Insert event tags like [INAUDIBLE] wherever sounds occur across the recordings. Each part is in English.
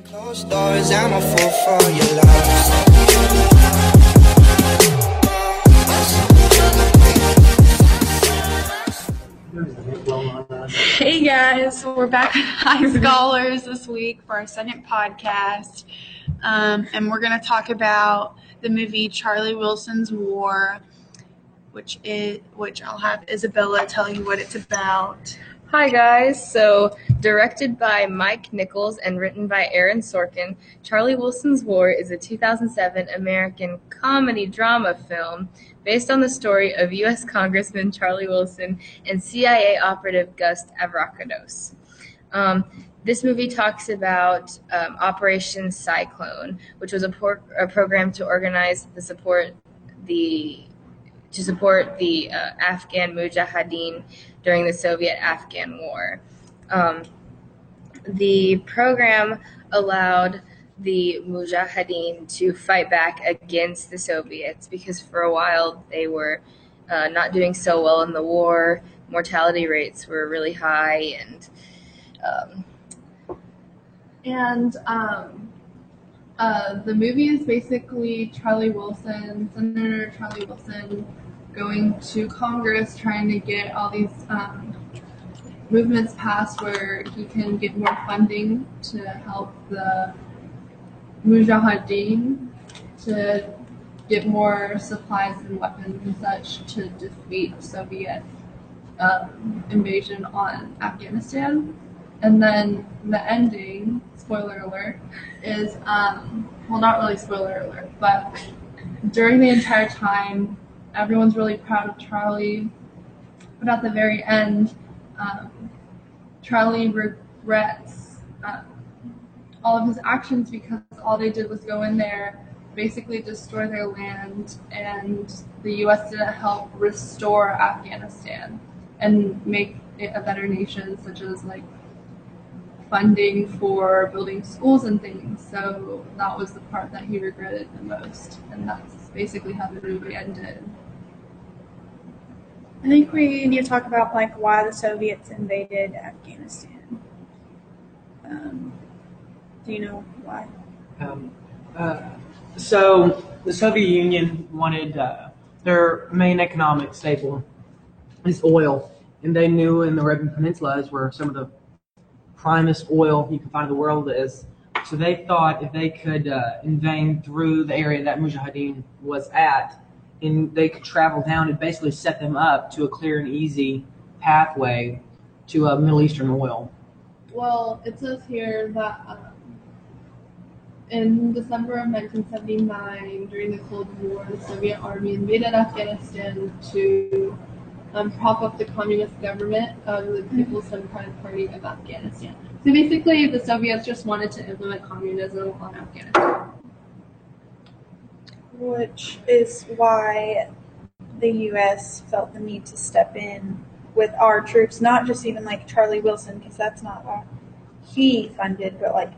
I'm a fool for your love. Hey guys, we're back at High Scholars this week for our second podcast. Um, and we're going to talk about the movie Charlie Wilson's War, which is which I'll have Isabella tell you what it's about. Hi guys. So, directed by Mike Nichols and written by Aaron Sorkin, Charlie Wilson's War is a 2007 American comedy drama film based on the story of U.S. Congressman Charlie Wilson and CIA operative Gus Avrakotos. Um, this movie talks about um, Operation Cyclone, which was a, por- a program to organize the support the to support the uh, Afghan Mujahideen during the Soviet-Afghan War. Um, the program allowed the Mujahideen to fight back against the Soviets because for a while they were uh, not doing so well in the war. Mortality rates were really high, and um, And um, uh, the movie is basically Charlie Wilson, Senator Charlie Wilson, going to Congress trying to get all these um, movements passed where he can get more funding to help the Mujahideen to get more supplies and weapons and such to defeat Soviet um, invasion on Afghanistan. And then the ending, spoiler alert, is um, well, not really spoiler alert, but during the entire time, everyone's really proud of Charlie. But at the very end, um, Charlie regrets um, all of his actions because all they did was go in there, basically destroy their land, and the U.S. didn't help restore Afghanistan and make it a better nation, such as like funding for building schools and things. So that was the part that he regretted the most, and that's basically how the movie ended. I think we need to talk about like why the Soviets invaded Afghanistan. Um, do you know why? Um, uh, so the Soviet Union wanted uh, their main economic staple is oil, and they knew in the Arabian Peninsula is where some of the primest oil you can find in the world is. So they thought if they could uh, invade through the area that Mujahideen was at, and they could travel down and basically set them up to a clear and easy pathway to uh, Middle Eastern oil. Well, it says here that um, in December of 1979, during the Cold War, the Soviet Army invaded Afghanistan to um, prop up the communist government of the People's Democratic Party of Afghanistan. So basically, the Soviets just wanted to implement communism on Afghanistan. which is why the U.S. felt the need to step in with our troops, not just even like Charlie Wilson, because that's not what he funded, but like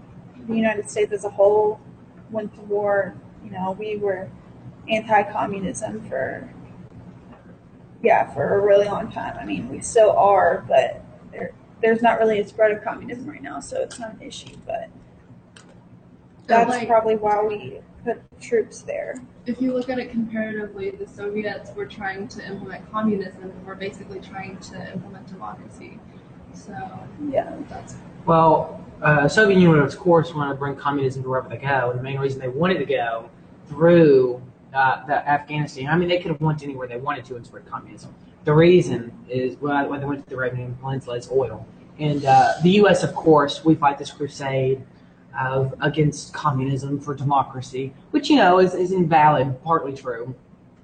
the United States as a whole went to war. You know, we were anti-communism for yeah for a really long time. I mean, we still are, but there, there's not really a spread of communism right now, so it's not an issue. But that's like- probably why we put troops there. If you look at it comparatively, the Soviets were trying to implement communism, and we're basically trying to implement democracy. So Yeah. that's Well, uh, Soviet Union, of course, wanted to bring communism to wherever they go. And the main reason they wanted to go through uh, the Afghanistan, I mean, they could have went anywhere they wanted to and spread communism. The reason is why why they went to the Arabian Peninsula is oil. And uh, the U.S., of course, we fight this crusade of against communism for democracy, which you know is, is invalid, partly true.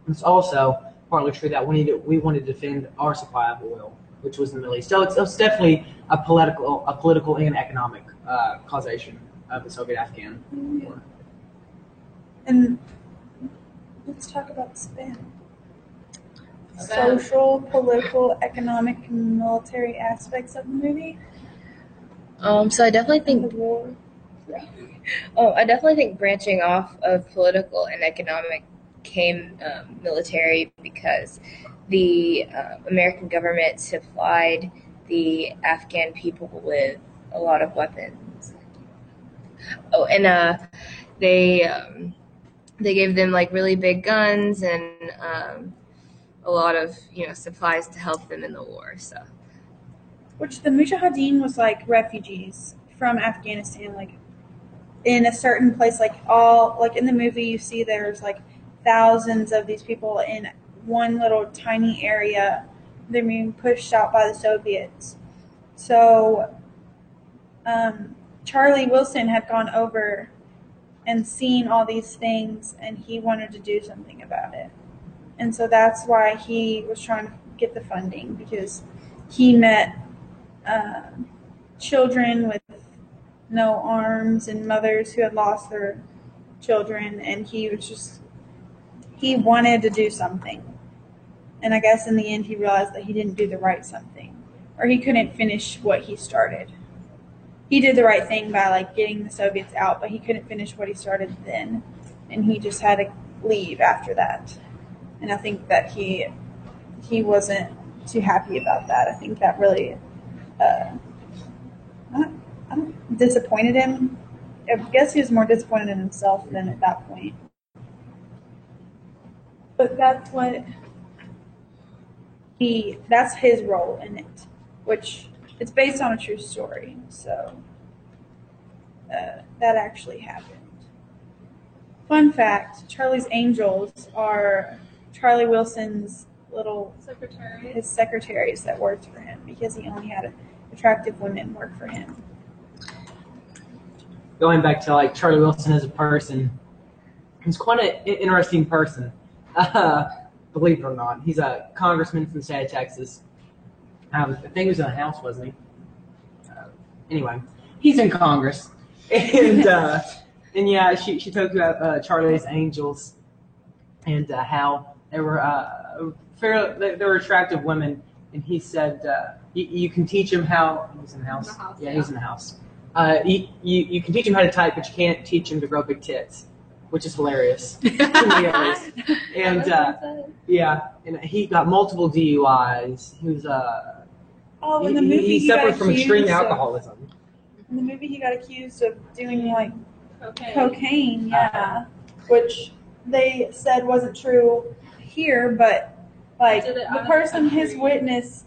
It's also partly true that we need to, we want to defend our supply of oil, which was in the Middle East. So it's, it's definitely a political, a political and economic uh, causation of the Soviet-Afghan war. And let's talk about spin. Social, political, economic, and military aspects of the movie. um, so I definitely think the war. [LAUGHS] Oh, I definitely think branching off of political and economic came um, military because the uh, American government supplied the Afghan people with a lot of weapons. Oh, and uh, they um, they gave them like really big guns and um, a lot of you know supplies to help them in the war. So Which the Mujahideen was like refugees from Afghanistan, like in a certain place, like all like in the movie you see there's like thousands of these people in one little tiny area. They're being pushed out by the Soviets. So um, Charlie Wilson had gone over and seen all these things and he wanted to do something about it. And so that's why he was trying to get the funding because he met uh, children with no arms and mothers who had lost their children, and he was just he wanted to do something. And I guess in the end, he realized that he didn't do the right something, or he couldn't finish what he started. He did the right thing by like getting the Soviets out, but he couldn't finish what he started then, and he just had to leave after that. And I think that he he wasn't too happy about that. I think that really uh, I don't, disappointed him. I guess he was more disappointed in himself than at that point. But that's what he that's his role in it, which it's based on a true story. So uh, that actually happened. Fun fact: Charlie's Angels are Charlie Wilson's little Secretary. his secretaries that worked for him because he only had attractive women work for him. Going back to like Charlie Wilson as a person, he's quite an interesting person. Uh, [LAUGHS] believe it or not, he's a congressman from the state of Texas. Um, I think he was in the House, wasn't he? Uh, anyway, he's in Congress, [LAUGHS] and uh, and yeah, she she talked about uh, Charlie's Angels and uh, how they were uh, fairly they, they were attractive women, and he said uh, you, you can teach them how he was in the house. In the house, yeah, yeah. he was in the house. Uh, you, you you can teach them how to type, but you can't teach them to grow big tits, which is hilarious. [LAUGHS] to me at least. And uh, yeah, and he got multiple DUIs. He was uh, Oh, in the movie he he got suffered from extreme accused of- alcoholism. In the movie, he got accused of doing like Okay. cocaine, yeah, which they said wasn't true here, but like the person, his witness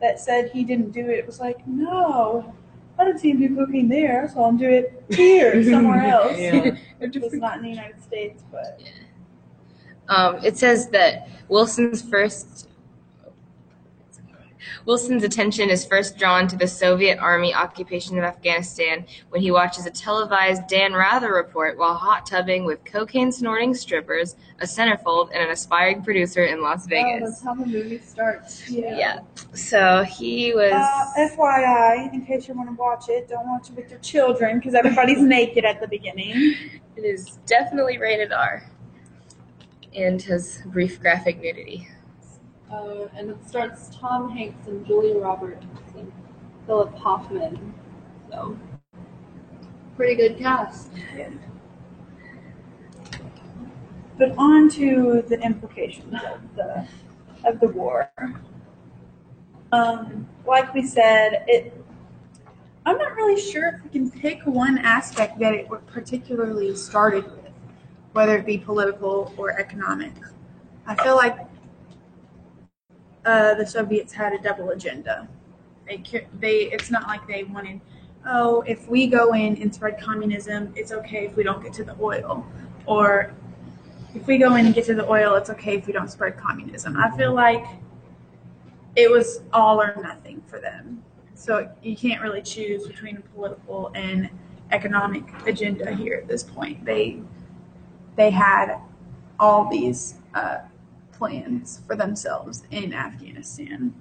that said he didn't do it was like, no, I didn't see him do cocaine there. So I'll do it here, [LAUGHS] somewhere else. Yeah. It was not in the United States, but Um, it says that Wilson's first Wilson's attention is first drawn to the Soviet Army occupation of Afghanistan when he watches a televised Dan Rather report while hot tubbing with cocaine snorting strippers, a centerfold, and an aspiring producer in Las Oh, that's Vegas. how the movie starts. yeah. yeah. So he was. Uh, FYI, in case you want to watch it, don't watch it with your children because everybody's [LAUGHS] naked at the beginning. It is definitely rated R. And has brief graphic nudity. Uh, and it starts Tom Hanks and Julia Roberts and Philip Hoffman. So, pretty good cast. But on to the implications of the of the war. Um, like we said, it. I'm not really sure if we can pick one aspect that it particularly started with, whether it be political or economic. I feel like uh, the Soviets had a double agenda. They they it's not like they wanted. Oh, if we go in and spread communism, it's okay if we don't get to the oil, or if we go in and get to the oil, it's okay if we don't spread communism. I feel like it was all or nothing for them. So you can't really choose between a political and economic agenda here at this point. They they had all these uh, plans for themselves in Afghanistan,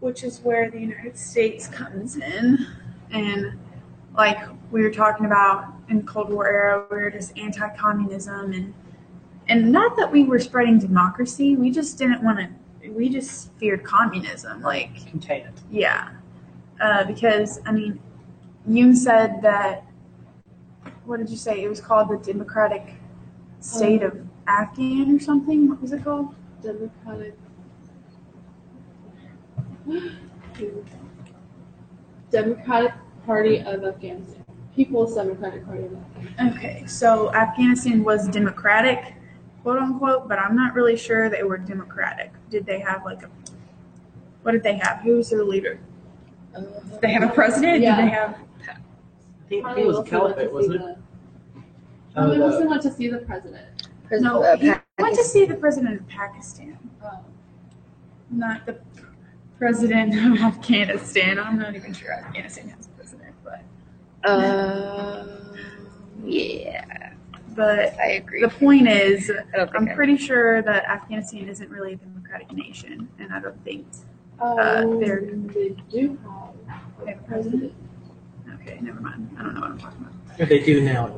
which is where the United States comes in, and like we were talking about in the Cold War era, we were just anti-communism and and not that we were spreading democracy, we just didn't want to. We just feared communism, like Contain it. yeah, uh, because I mean, Yoon said that. What did you say? It was called the Democratic State of Afghan or something. What was it called? Democratic. [GASPS] Democratic Party of Afghanistan. People's Democratic Party. Of Afghanistan. Okay, so Afghanistan was democratic, quote unquote, but I'm not really sure they were democratic. Did they have like a what did they have? Who was their leader? Did they have a president? Yeah. Did they have I think it was a Wilson went to caliphate, wasn't it? the- Oh, uh, Charlie the- Wilson went to see the president. Pres- no? uh, He Pa- went to see the president of Pakistan, Oh. not the president of [LAUGHS] Afghanistan. I'm not even sure Afghanistan has a president, but Um, yeah, but I agree. the point is, I don't think I'm I- pretty sure that Afghanistan isn't really a democratic nation, and I don't think. Um, they're- they do have a president. Okay, never mind. I don't know what I'm talking about. If they do now.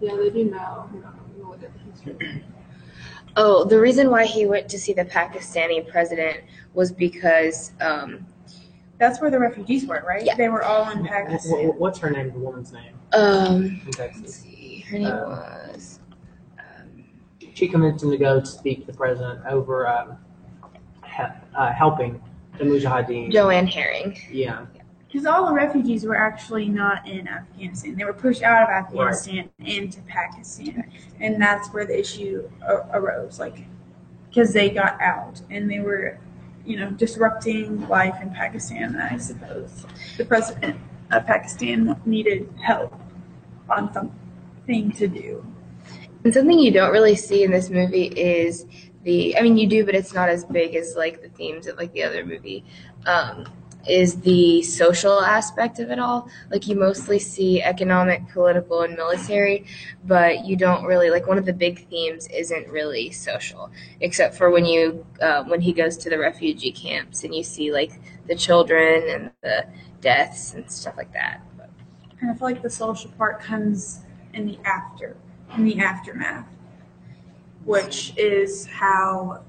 Yeah, they do now. [CLEARS THROAT] Oh, the reason why he went to see the Pakistani president was because um, That's where the refugees were, right? Yeah. They were all in Wh- wh- Pakistan. wh- What's her name? The woman's name um, in let's Texas. see, her name Uh, was um, She convinced him to go to speak to the president over um, he- uh, helping the Mujahideen. Joanne Herring. Yeah. Because all the refugees were actually not in Afghanistan. They were pushed out of Afghanistan into Pakistan. And that's where the issue a- arose. Like, because they got out and they were, you know, disrupting life in Pakistan. I suppose the president of Pakistan needed help on something to do. And something you don't really see in this movie is the I mean you do, but it's not as big as like the themes of like the other movie. Um, is the social aspect of it all. Like you mostly see economic, political, and military, but you don't really like one of the big themes isn't really social, except for when you uh, when he goes to the refugee camps and you see like the children and the deaths and stuff like that. But, And I feel like the social part comes in the after, in the aftermath, which is how,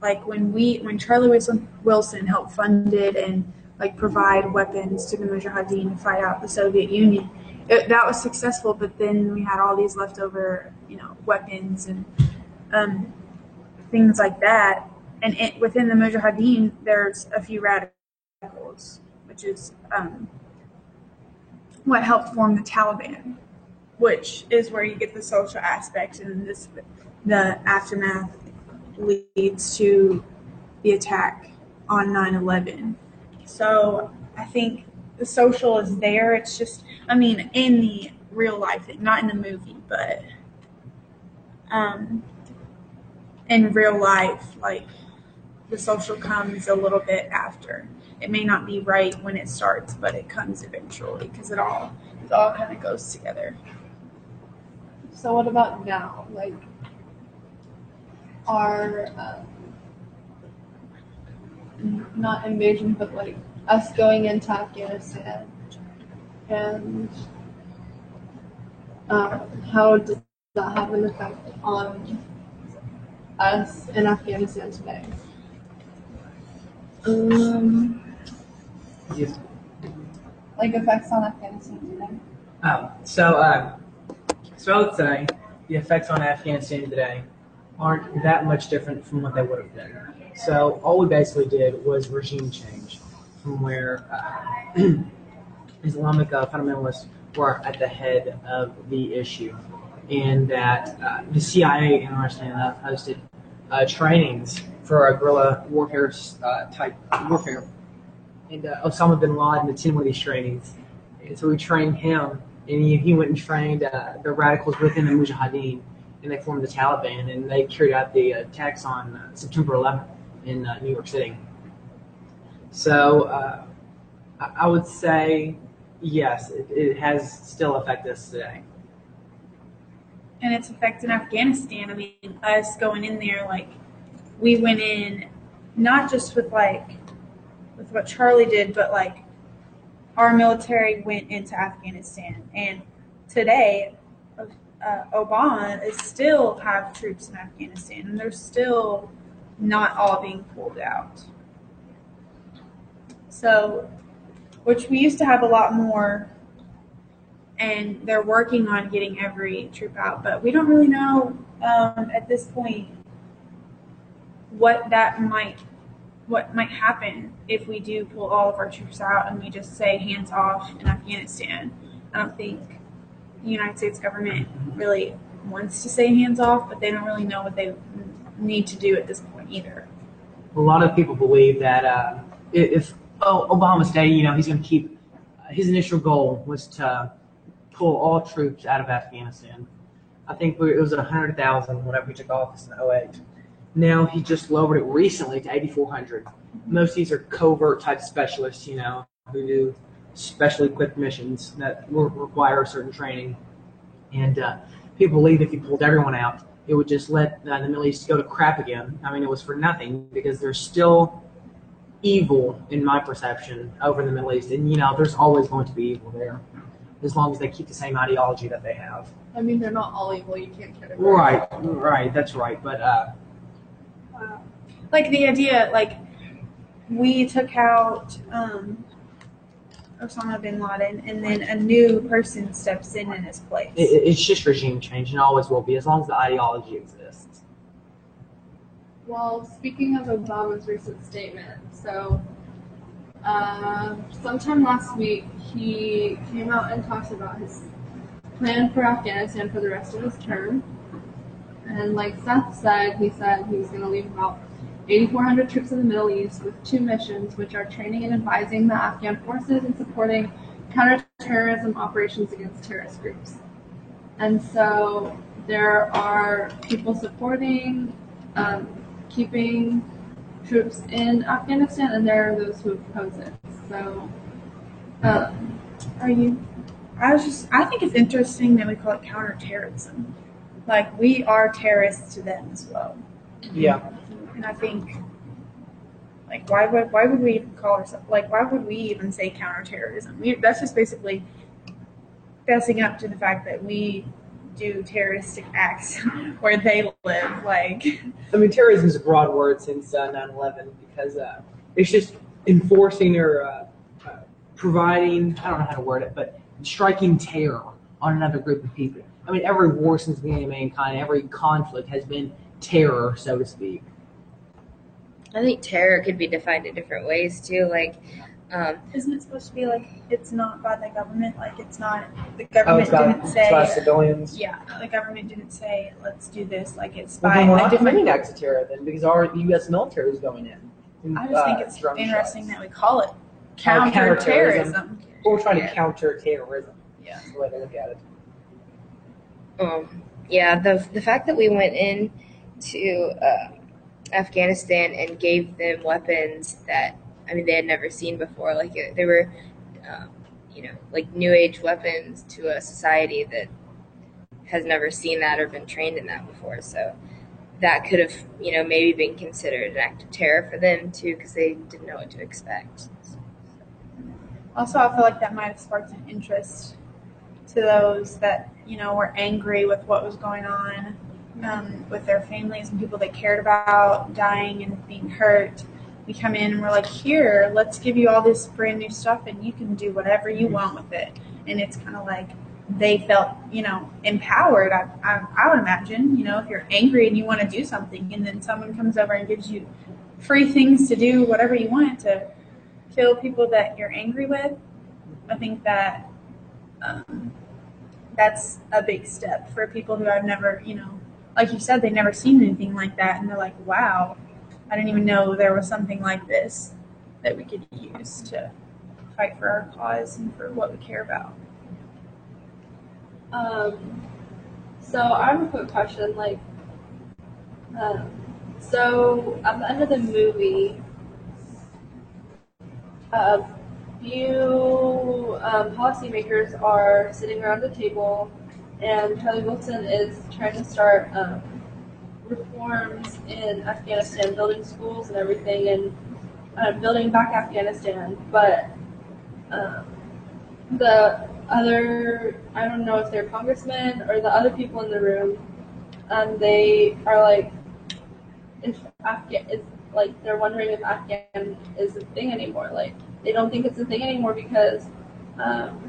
like when we, when Charlie Wilson, Wilson helped fund it and like provide weapons to the Mujahideen to fight out the Soviet Union, it, that was successful. But then we had all these leftover, you know, weapons and um, things like that. And it, within the Mujahideen, there's a few radicals, which is um, what helped form the Taliban, which is where you get the social aspect, and this the aftermath leads to the attack on 9/11. So I think the social is there. It's just, I mean, in the real life thing, not in the movie, but um, in real life, like the social comes a little bit after. It may not be right when it starts, but it comes eventually because it all it all kind of goes together. So what about now? Like, are um, not invasion, but like us going into Afghanistan, and um, how does that have an effect on us in Afghanistan today? um. Like effects on Afghanistan today? Oh, so uh, so I would say the effects on Afghanistan today aren't that much different from what they would have been. So all we basically did was regime change from where uh, [CLEARS THROAT] Islamic uh, fundamentalists were at the head of the issue, and that uh, the CIA, interestingly enough, hosted uh, trainings for a guerrilla warfare uh, type warfare, and uh, Osama bin Laden attended these trainings. And so we trained him, and he, he went and trained the radicals within the Mujahideen, and they formed the Taliban, and they carried out the attacks on September 11th in uh, New York City. So uh, I, would say yes, it, it has still affected us today. and it's affecting Afghanistan. I mean, us going in there, like, we went in not just with like with what Charlie did, but like our military went into Afghanistan, and today, uh, Obama is still have troops in Afghanistan, and they're still not all being pulled out. So, which we used to have a lot more and they're working on getting every troop out. But we don't really know um, at this point what that might what might happen if we do pull all of our troops out and we just say hands off in Afghanistan. I don't think the United States government really wants to say hands off, but they don't really know what they need to do at this point either. A lot of people believe that uh, if oh, Obama stayed, you know, he's going to keep. His initial goal was to pull all troops out of Afghanistan. I think we- it was at 100,000 whenever he took office in 08. Now he just lowered it recently to 8,400. Most of these are covert type specialists, you know, who do specially equipped missions that require certain training. And uh, people believe if you pulled everyone out, it would just let uh, the Middle East go to crap again. I mean, it was for nothing because there's still evil, in my perception, over in the Middle East. And, you know, there's always going to be evil there as long as they keep the same ideology that they have. I mean, they're not all evil. You can't categorize. It. Right, right, that's right. But uh, Like the idea, like we took out um, Osama bin Laden, and then a new person steps in in his place. it, it- it's just regime change and always will be as long as the ideology exists. Well, speaking of Obama's recent statement, so uh, sometime last week he came out and talked about his plan for Afghanistan for the rest of his term. And like Seth said, he said he was going to leave about 8,400 troops in the Middle East with two missions, which are training and advising the Afghan forces and supporting counterterrorism operations against terrorist groups. And so there are people supporting um, keeping troops in Afghanistan, and there are those who oppose it. So, um, Are you? I was just. I think it's interesting that we call it counterterrorism. Like we are terrorists to them as well, Yeah. And I think. Like why would why would we even call ourselves like why would we even say counterterrorism? We, that's just basically fessing up to the fact that we do terroristic acts [LAUGHS] where they live. Like I mean, terrorism is a broad word since uh, 9/11 because uh, it's just enforcing or uh, uh, providing. I don't know how to word it, but striking terror on another group of people. I mean, every war since the beginning of mankind, every conflict has been terror, so to speak. I think terror could be defined in different ways too. Like, um, isn't it supposed to be like it's not by the government? Like it's not the Oh, government didn't say By civilians. Yeah, the government didn't say let's do this. Like it's Well, by then we're a not different. committing acts of terror then, because our U.S. military is going in. and, I just think uh, it's interesting shots. that we call it counterterrorism. counterterrorism. Well, we're trying Yeah. to counter terrorism. Yeah. That's the way to look at it. um, yeah, the the fact that we went in to uh, Afghanistan and gave them weapons that I mean they had never seen before. Like they were, um, you know, like new age weapons to a society that has never seen that or been trained in that before. So that could have, you know, maybe been considered an act of terror for them too, because they didn't know what to expect. Also, I feel like that might have sparked an interest to those that you know were angry with what was going on um, with their families and people they cared about dying and being hurt. We come in and we're like, here, let's give you all this brand new stuff, and you can do whatever you want with it. And it's kind of like they felt, you know, empowered. I, I, I would imagine, you know, if you're angry and you want to do something, and then someone comes over and gives you free things to do whatever you want to kill people that you're angry with, I think that um, that's a big step for people who have never, you know, like you said, they've never seen anything like that, and they're like, wow, I didn't even know there was something like this that we could use to fight for our cause and for what we care about. Um, so I have a quick question. Like, um, so at the end of the movie, a few um, policymakers are sitting around a table, and Charlie Wilson is trying to start um, reforms in Afghanistan, building schools and everything, and uh, building back Afghanistan. But um, the other I don't know if they're congressmen or the other people in the room, and they are like, if Afghan is like they're wondering if Afghan is a thing anymore. Like they don't think it's a thing anymore because um,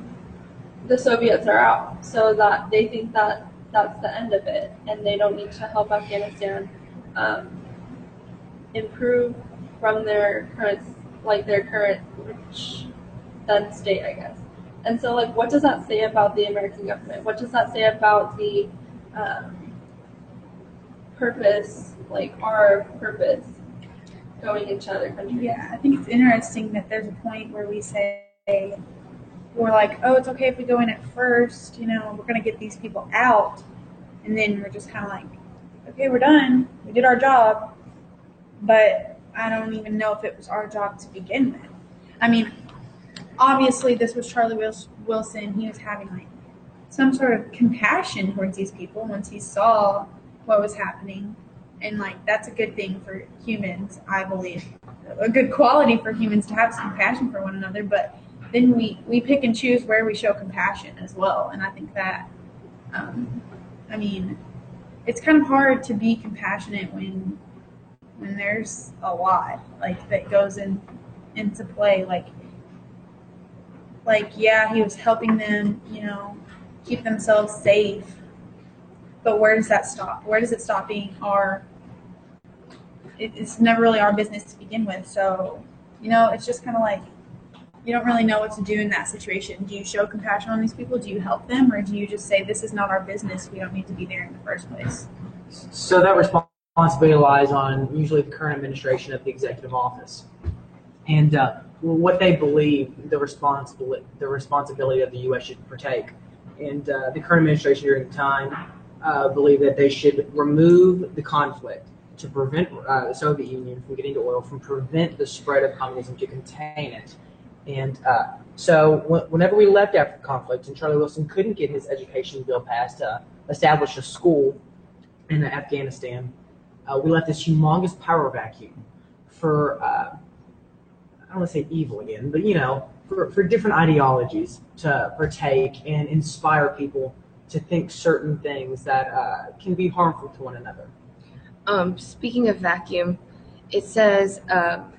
the Soviets are out, so that they think that that's the end of it, and they don't need to help Afghanistan um, improve from their current like their current rich then state, I guess. And so, like, what does that say about the American government? What does that say about the um, purpose, like our purpose, going into other countries? Yeah, I think it's interesting that there's a point where we say we're like, oh, it's okay if we go in at first. You know, we're gonna get these people out, and then we're just kind of like, okay, we're done. We did our job, but I don't even know if it was our job to begin with. I mean, obviously, this was Charlie Wils- Wilson. He was having like some sort of compassion towards these people once he saw what was happening, and like that's a good thing for humans, I believe. A good quality for humans to have some compassion for one another, but then we we pick and choose where we show compassion as well, and I think that, um, I mean, it's kind of hard to be compassionate when when there's a lot like that goes in into play. Like like yeah he was helping them you know keep themselves safe. But where does that stop? Where does it stop being our it, it's never really our business to begin with. So you know it's just kind of like you don't really know what to do in that situation do you show compassion on these people do you help them or do you just say this is not our business we don't need to be there in the first place So that responsibility lies on usually the current administration of the executive office, and uh, what they believe the responsibility the responsibility of the U.S. should partake. And uh, the current administration during the time uh, believe that they should remove the conflict to prevent uh, the Soviet Union from getting to oil, from prevent the spread of communism, to contain it. And uh, so, wh- whenever we left after the conflict, and Charlie Wilson couldn't get his education bill passed to establish a school in Afghanistan, uh, we left this humongous power vacuum for, uh, I don't want to say evil again, but you know, for, for different ideologies to partake and inspire people to think certain things that uh, can be harmful to one another. Um, speaking of vacuum, it says um,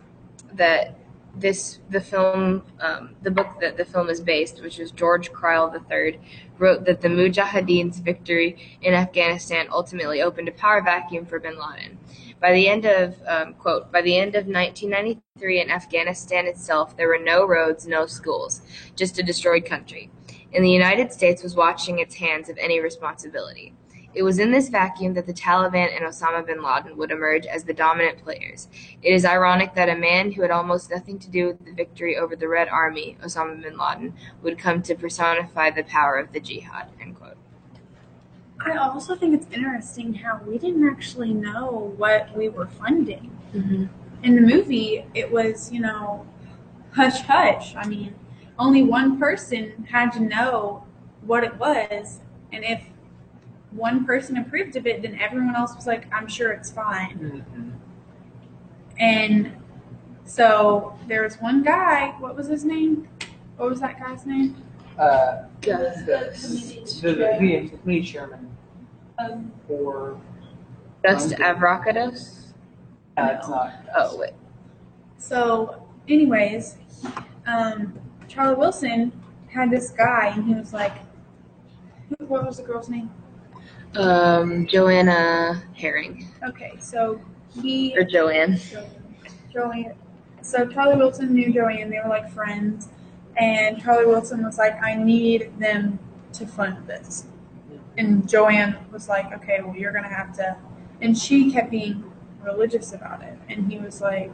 that this the film um, the book that the film is based, which is George Crile III, wrote that the Mujahideen's victory in Afghanistan ultimately opened a power vacuum for Bin Laden. By the end of um, quote by the end of 1993 in Afghanistan itself, there were no roads, no schools, just a destroyed country. And the United States was washing its hands of any responsibility. It was in this vacuum that the Taliban and Osama bin Laden would emerge as the dominant players. It is ironic that a man who had almost nothing to do with the victory over the Red Army, Osama bin Laden, would come to personify the power of the jihad. End quote. I also think it's interesting how we didn't actually know what we were funding. Mm-hmm. In the movie, it was, you know, hush hush. I mean, only one person had to know what it was, and if one person approved of it, then everyone else was like, I'm sure it's fine. And so there was one guy, what was his name? What was that guy's name? Uh, Just the, the, the committee, the committee chairman Um, for Just Avrakotos? uh, it's not. Oh wait. So, anyways, um, Charlie Wilson had this guy, and he was like, what was the girl's name? Um, Joanna Herring Okay, so he or Joanne. Joanne. So Charlie Wilson knew Joanne. They were like friends, and Charlie Wilson was like, "I need them to fund this," and Joanne was like, "Okay, well, you're gonna have to." And she kept being religious about it, and he was like,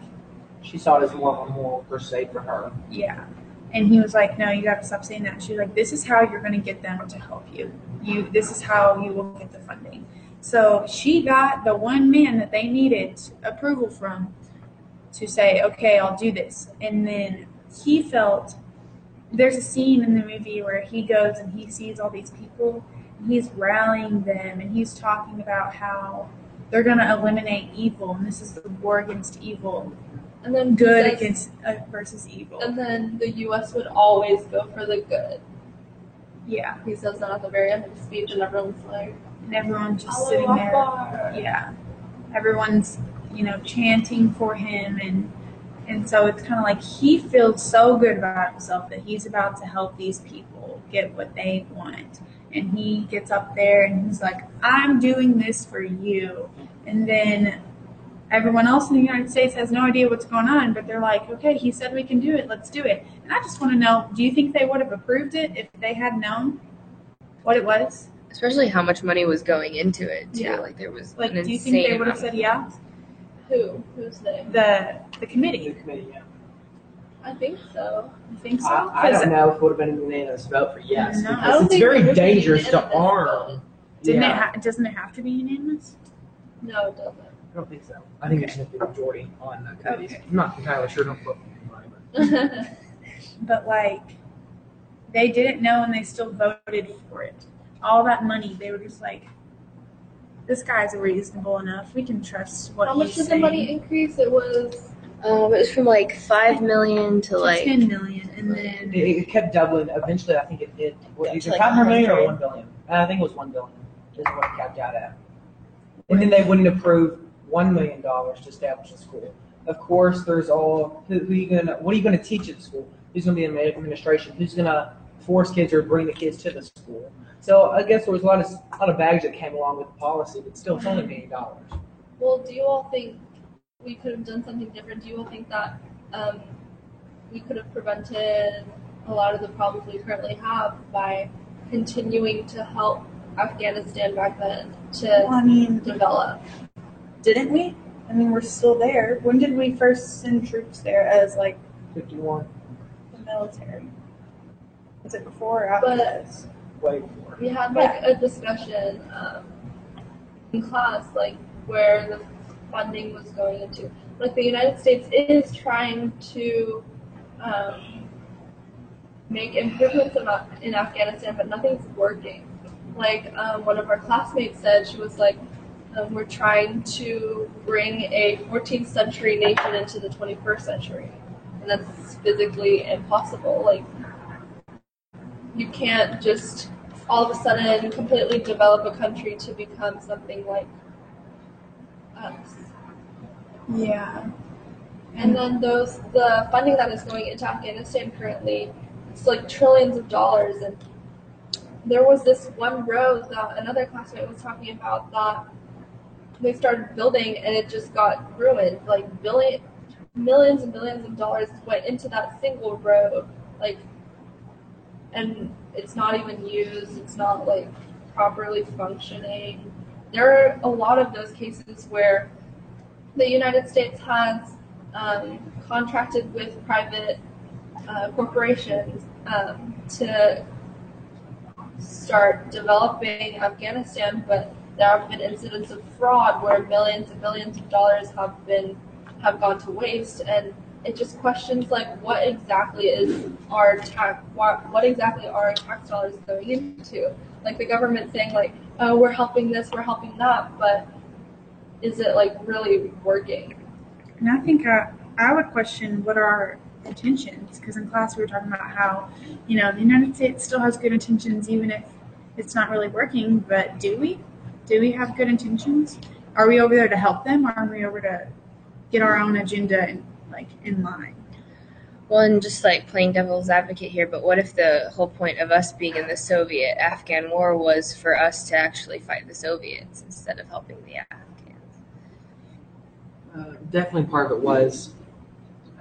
She saw it as more of a moral crusade for her. "Yeah," and he was like, "No, you got to stop saying that." She's like, "This is how you're gonna get them to help you. You, this is how you will get the funding." So she got the one man that they needed approval from to say, okay, I'll do this. And then he felt there's a scene in the movie where he goes and he sees all these people and he's rallying them and he's talking about how they're going to eliminate evil and this is the war against evil, and then good against uh, versus evil. And then the U.S. would always go for the good. Yeah, He says that at the very end of the speech, and everyone's like, and everyone's just "Allahu sitting there. Akbar." yeah everyone's you know chanting for him and and so it's kind of like he feels so good about himself that he's about to help these people get what they want and he gets up there and he's like i'm doing this for you and then everyone else in the United States has no idea what's going on, but they're like, okay, he said we can do it, let's do it. And I just want to know, do you think they would have approved it if they had known what it was? Especially how much money was going into it too. Yeah. Like there was Like, an do you think they would have said yeah? Who? Who's they? The the committee. The committee, committee, yeah. I think so. you think so? I, I 'Cause don't know if it would have been a unanimous vote for yes. No. Because it's think it very dangerous to arm. Didn't yeah. it? Ha- doesn't it have to be unanimous? No, it doesn't. I don't think so. I think it should be a majority on the committees. Okay. I'm not entirely sure. Don't quote me on it, but- [LAUGHS] But like, they didn't know and they still voted for it. All that money, they were just like, this guy's reasonable enough. We can trust what How he's much did the money increase? It was Um, it was from like five million to To like ten million, and then It, it kept doubling. Eventually, I think it hit what, Yeah, either to like 500 million or 1 billion. I think it was 1 billion is what it capped out at. And then they wouldn't approve $1 million to establish a school. Of course, there's all who, who you gonna, what are you going to teach at the school? Who's going to be in the administration? Who's going to force kids or bring the kids to the school? So I guess there was a lot of a lot of baggage that came along with the policy, but still, it's only a million dollars. well. Do you all think we could have done something different? Do you all think that um, we could have prevented a lot of the problems we currently have by continuing to help Afghanistan back then well, to I mean, develop? Didn't we? I mean, we're still there. When did we first send troops there as like 51, the military? Was it before or after But- this? way before. We had like a discussion um, in class, like where the funding was going into. Like the United States is trying to um, make improvements in, Af- in Afghanistan, but nothing's working. Like um, one of our classmates said, she was like, um, "We're trying to bring a 14th century nation into the 21st century, and that's physically impossible. Like you can't just all of a sudden completely develop a country to become something like us. Yeah. And then those the funding that is going into Afghanistan currently, it's like trillions of dollars. And there was this one road that another classmate was talking about that they started building and it just got ruined. Like billion, millions and billions of dollars went into that single road. Like, and it's not even used. It's not like properly functioning. There are a lot of those cases where the United States has um, contracted with private uh, corporations um, to start developing Afghanistan, but there have been incidents of fraud where millions and millions of dollars have been have gone to waste, and it just questions like what exactly is our tax what, what exactly are our tax dollars going into? Like the government saying like, oh, we're helping this, we're helping that, but is it like really working? And I think I, I would question what are our intentions because in class we were talking about how, you know, the United States still has good intentions even if it's not really working. But do we? Do we have good intentions? Are we over there to help them, or are we over to get our own agenda in, like in line? Well, and just like playing devil's advocate here, but what if the whole point of us being in the Soviet Afghan war was for us to actually fight the Soviets instead of helping the Afghans? Uh, definitely part of it was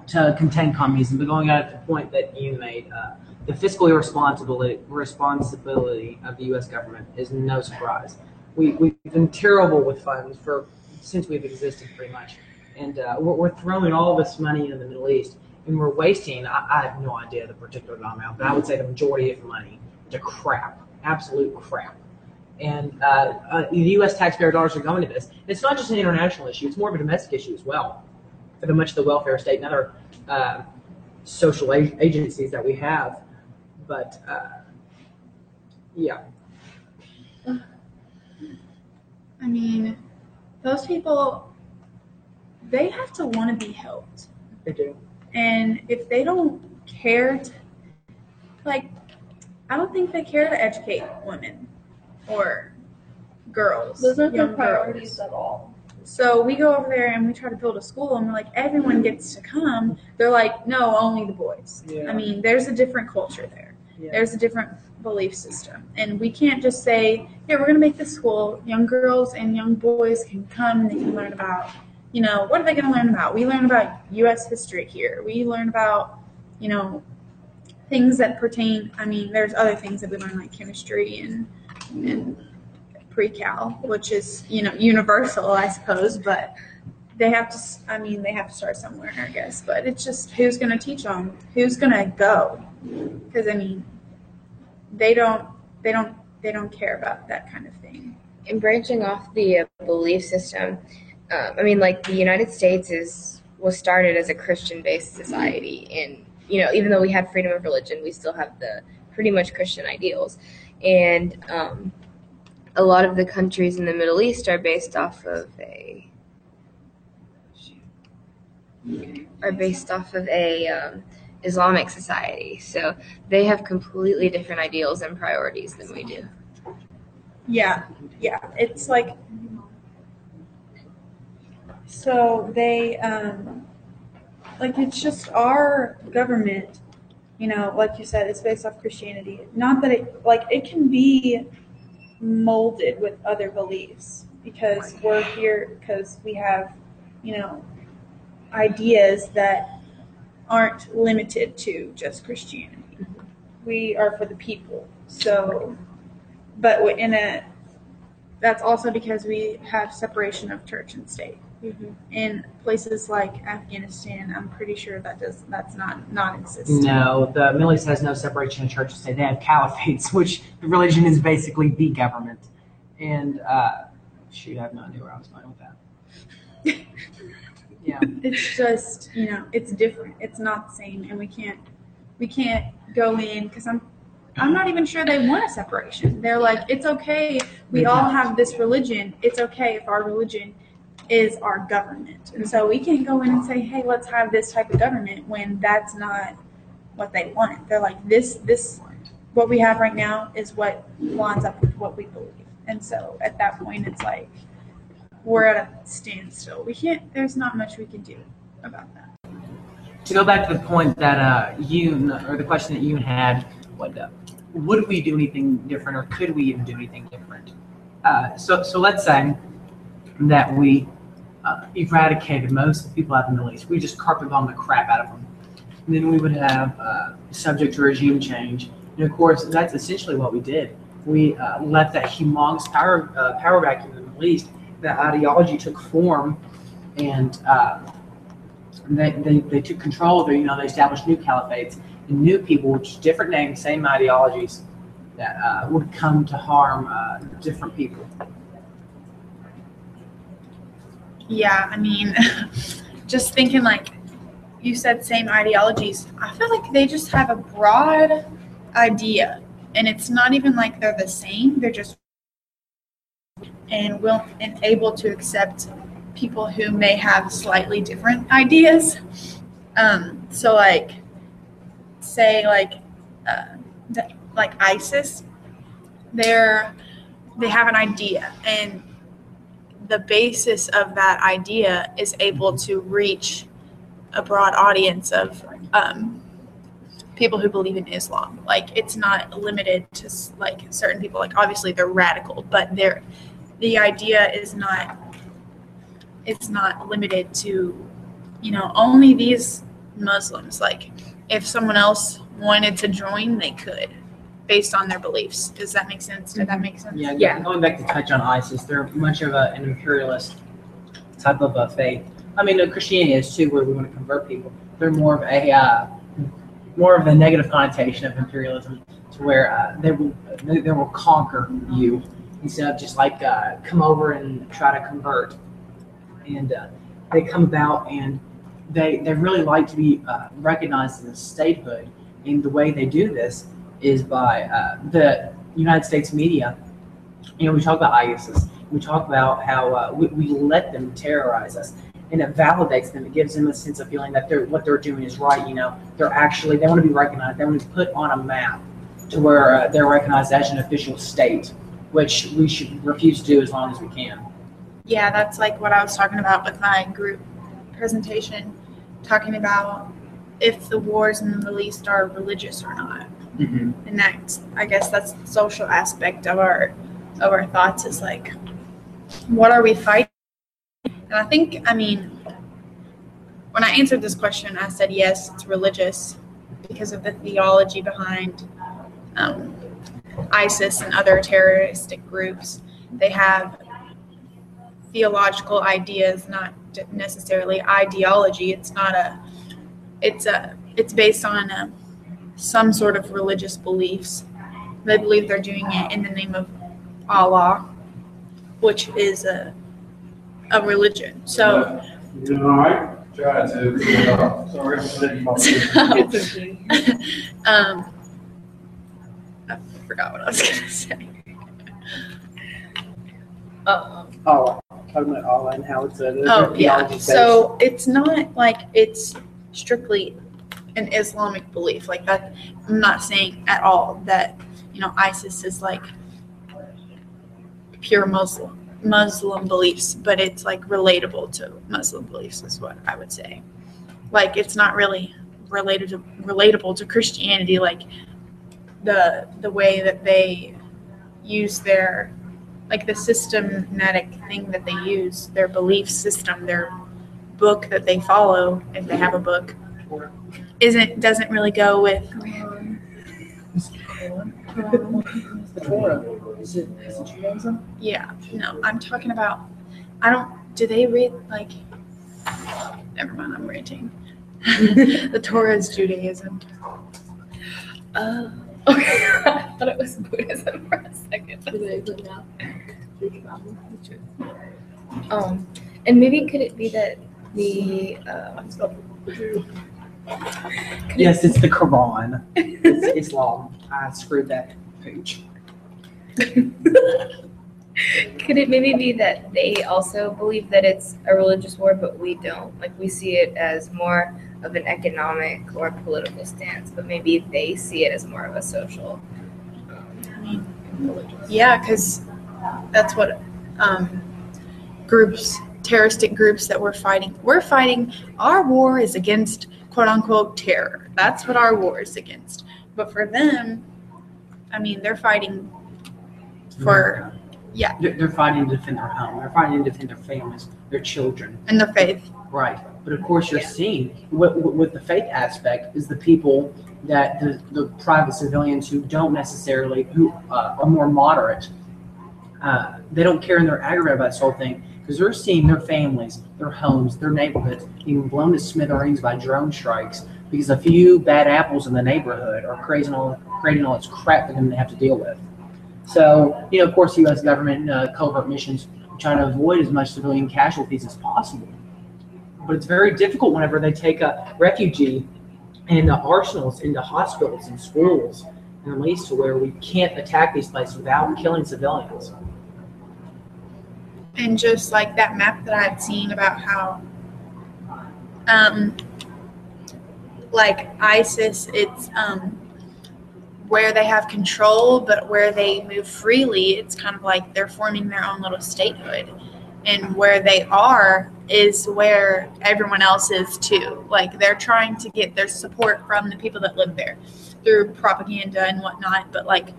to contain communism, but going out at the point that you made, uh, the fiscal irresponsibility responsibility of the U.S. government is no surprise. We, we've been terrible with funds for since we've existed, pretty much, and uh, we're, we're throwing all this money into the Middle East, and we're wasting. I, I have no idea the particular amount, but I would say the majority of the money to crap, absolute crap. And uh, uh, the U.S. taxpayer dollars are going to this. It's not just an international issue; it's more of a domestic issue as well. For the much of the welfare state and other uh, social agencies that we have, but uh, yeah, I mean, those people, they have to want to be helped. they do. And if they don't care to, like, I don't think they care to educate women or girls. Those aren't their priorities girls. at all. So we go over there and we try to build a school and we're like, everyone mm-hmm. gets to come. They're like, no, only the boys. Yeah. I mean, there's a different culture there. Yeah. There's a different belief system. And we can't just say, yeah, we're going to make this school. Young girls and young boys can come and they can learn about, you know, what are they going to learn about? We learn about U.S. history here. We learn about, you know, things that pertain. I mean, there's other things that we learn like chemistry and and pre-cal, which is you know universal, I suppose. But they have to. i mean, they have to start somewhere, I guess. But it's just who's going to teach them? Who's going to go? Because I mean, they don't. They don't. They don't care about that kind of thing. And branching off the uh, belief system, um, I mean, like the United States is was started as a Christian-based society, and you know, even though we had freedom of religion, we still have the pretty much Christian ideals, and um, a lot of the countries in the Middle East are based off of a are based off of a um, Islamic society, so they have completely different ideals and priorities than we do. Yeah, yeah. It's like so they um like it's just our government, you know, like you said, it's based off Christianity. Not that it like it can be molded with other beliefs because we're here because we have, you know, ideas that aren't limited to just Christianity. We are for the people. So but w- in a that's also because we have separation of church and state in places like afghanistan i'm pretty sure that does that's not non-existent No, the Middle East has no separation of church and state. They have caliphates, [LAUGHS] which the religion is basically the government. And uh, shoot, I have no idea where I was going with that. [LAUGHS] yeah. [LAUGHS] it's just you know it's different. It's not the same and we can't we can't go in because i'm i'm not even sure they want a separation. They're like it's okay. We all have this religion. It's okay if our religion is our government. And so we can't go in and say hey let's have this type of government when that's not what they want. They're like this this what we have right now is what lines up with what we believe. And so at that point it's like we're at a standstill. We can't. There's not much we can do about that. To go back to the point that uh, you, or the question that you had, what, uh, would we do anything different, or could we even do anything different? Uh, so, so let's say that we uh, eradicated most of the people out in the Middle East. We just carpet bomb the crap out of them. And then we would have uh, subject to regime change. And of course, that's essentially what we did. We uh, let that humongous power uh, power vacuum in the Middle East. That ideology took form, and uh, they, they, they took control of it. You know, they established new caliphates and new people, which different names, same ideologies, that uh, would come to harm uh, different people. Yeah, I mean, [LAUGHS] just thinking like you said, same ideologies. I feel like they just have a broad idea, and it's not even like they're the same. They're just and will and able to accept people who may have slightly different ideas. Um, so like, say like, uh, like ISIS, they're they have an idea and the basis of that idea is able to reach a broad audience of um, people who believe in Islam. Like it's not limited to like certain people. Like obviously they're radical, but they're the idea is not it's not limited to you know only these Muslims. Like if someone else wanted to join, they could based on their beliefs. Does that make sense? Did that make sense? Yeah, Yeah. Going back to touch on ISIS, they're much of a, an imperialist type of a faith. I mean, uh, Christianity is too, where we want to convert people. They're more of a uh, more of the negative connotation of imperialism, to where uh, they will they, they will conquer you instead of just like uh, come over and try to convert. And uh, they come about and they they really like to be uh, recognized as statehood. And the way they do this is by uh, the United States media. You know, we talk about ISIS. We talk about how uh, we, we let them terrorize us, and it validates them. It gives them a sense of feeling that they're what they're doing is right. You know, they're actually they want to be recognized. They want to be put on a map to where uh, they're recognized as an official state, which we should refuse to do as long as we can. Yeah, that's like what I was talking about with my group presentation, talking about if the wars in the Middle East are religious or not. Mm-hmm. And that's, I guess, that's the social aspect of our of our thoughts is like, what are we fighting? And And I think, I mean, when I answered this question, I said yes, it's religious because of the theology behind um, ISIS and other terroristic groups. They have theological ideas, not necessarily ideology. It's not a. It's a. It's based on a, some sort of religious beliefs. They believe they're doing it in the name of Allah, which is a a religion. So. You all right? Try to. Cool it off. Sorry, I'm letting you [LAUGHS] um, I forgot what I was [LAUGHS] gonna say. [LAUGHS] Um, Oh, talking about Allah and how it's a Oh yeah. So it's not like it's strictly an Islamic belief like that. I'm not saying at all that you know ISIS is like pure Muslim Muslim beliefs, but it's like relatable to Muslim beliefs is what I would say. Like it's not really related to relatable to Christianity like the the way that they use their like the systematic thing that they use, their belief system, their book that they follow, if they have a book, isn't doesn't really go with the Torah. Yeah. No, I'm talking about I don't do they read like never mind, I'm ranting. [LAUGHS] the Torah is Judaism. uh, okay. [LAUGHS] I thought it was Buddhism for a second. Um, and maybe could it be that the um, could Yes, it's the Quran. It's Islam. I screwed that page. [LAUGHS] Could it maybe be that they also believe that it's a religious war, but we don't? Like we see it as more of an economic or political stance, but maybe they see it as more of a social. Um, Yeah, because that's what um, groups, terroristic groups that we're fighting. We're fighting. Our war is against quote unquote terror. That's what our war is against. But for them, I mean, they're fighting for yeah, They're, they're fighting to defend their home. They're fighting to defend their families, their children. and their faith. Right. But of course, you're Yeah. seeing with, with the faith aspect is the people that the, the private civilians who don't necessarily, who uh, are more moderate, uh, they don't care and they're aggravated by this whole thing because they're seeing their families, their homes, their neighborhoods being blown to smithereens by drone strikes because a few bad apples in the neighborhood are creating all, creating all this crap for them to have to deal with. So, you know, of course, the U.S. government uh, covert missions trying to avoid as much civilian casualties as possible. But it's very difficult whenever they take a refugee into arsenals, into hospitals and schools, and at least to where we can't attack these places without killing civilians. and just like that map that I've seen about how um like ISIS it's um where they have control but where they move freely it's kind of like they're forming their own little statehood. And where they are is where everyone else is too. Like they're trying to get their support from the people that live there through propaganda and whatnot but like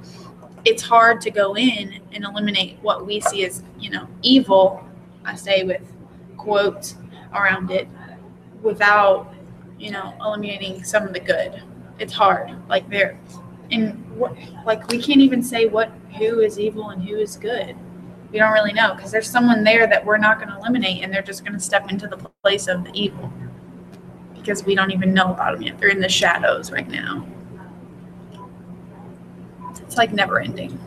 it's hard to go in and eliminate what we see as you know evil i say with quotes around it without you know eliminating some of the good. It's hard. Like there and what like we can't even say what who is evil and who is good. We don't really know because there's someone there that we're not going to eliminate and they're just going to step into the place of the evil. Because we don't even know about them yet. They're in the shadows right now. It's like never ending.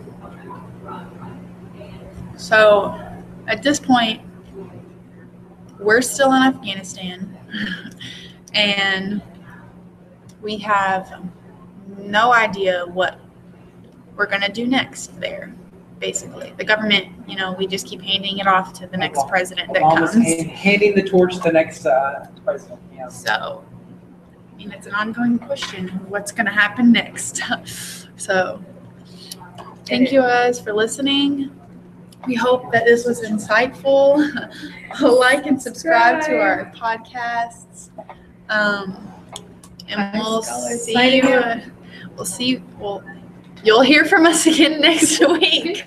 So at this point, we're still in Afghanistan. [LAUGHS] And we have no idea what we're going to do next there. Basically, the government, you know, we just keep handing it off to the next president that Obama's comes. hand- handing the torch to the next uh, president. Yeah. So, I mean, it's an ongoing question what's going to happen next? [LAUGHS] so, thank you guys for listening. We hope that this was insightful. [LAUGHS] like and subscribe to our podcasts. Um, and we'll see you. We'll see. Well, you'll hear from us again [LAUGHS] next week.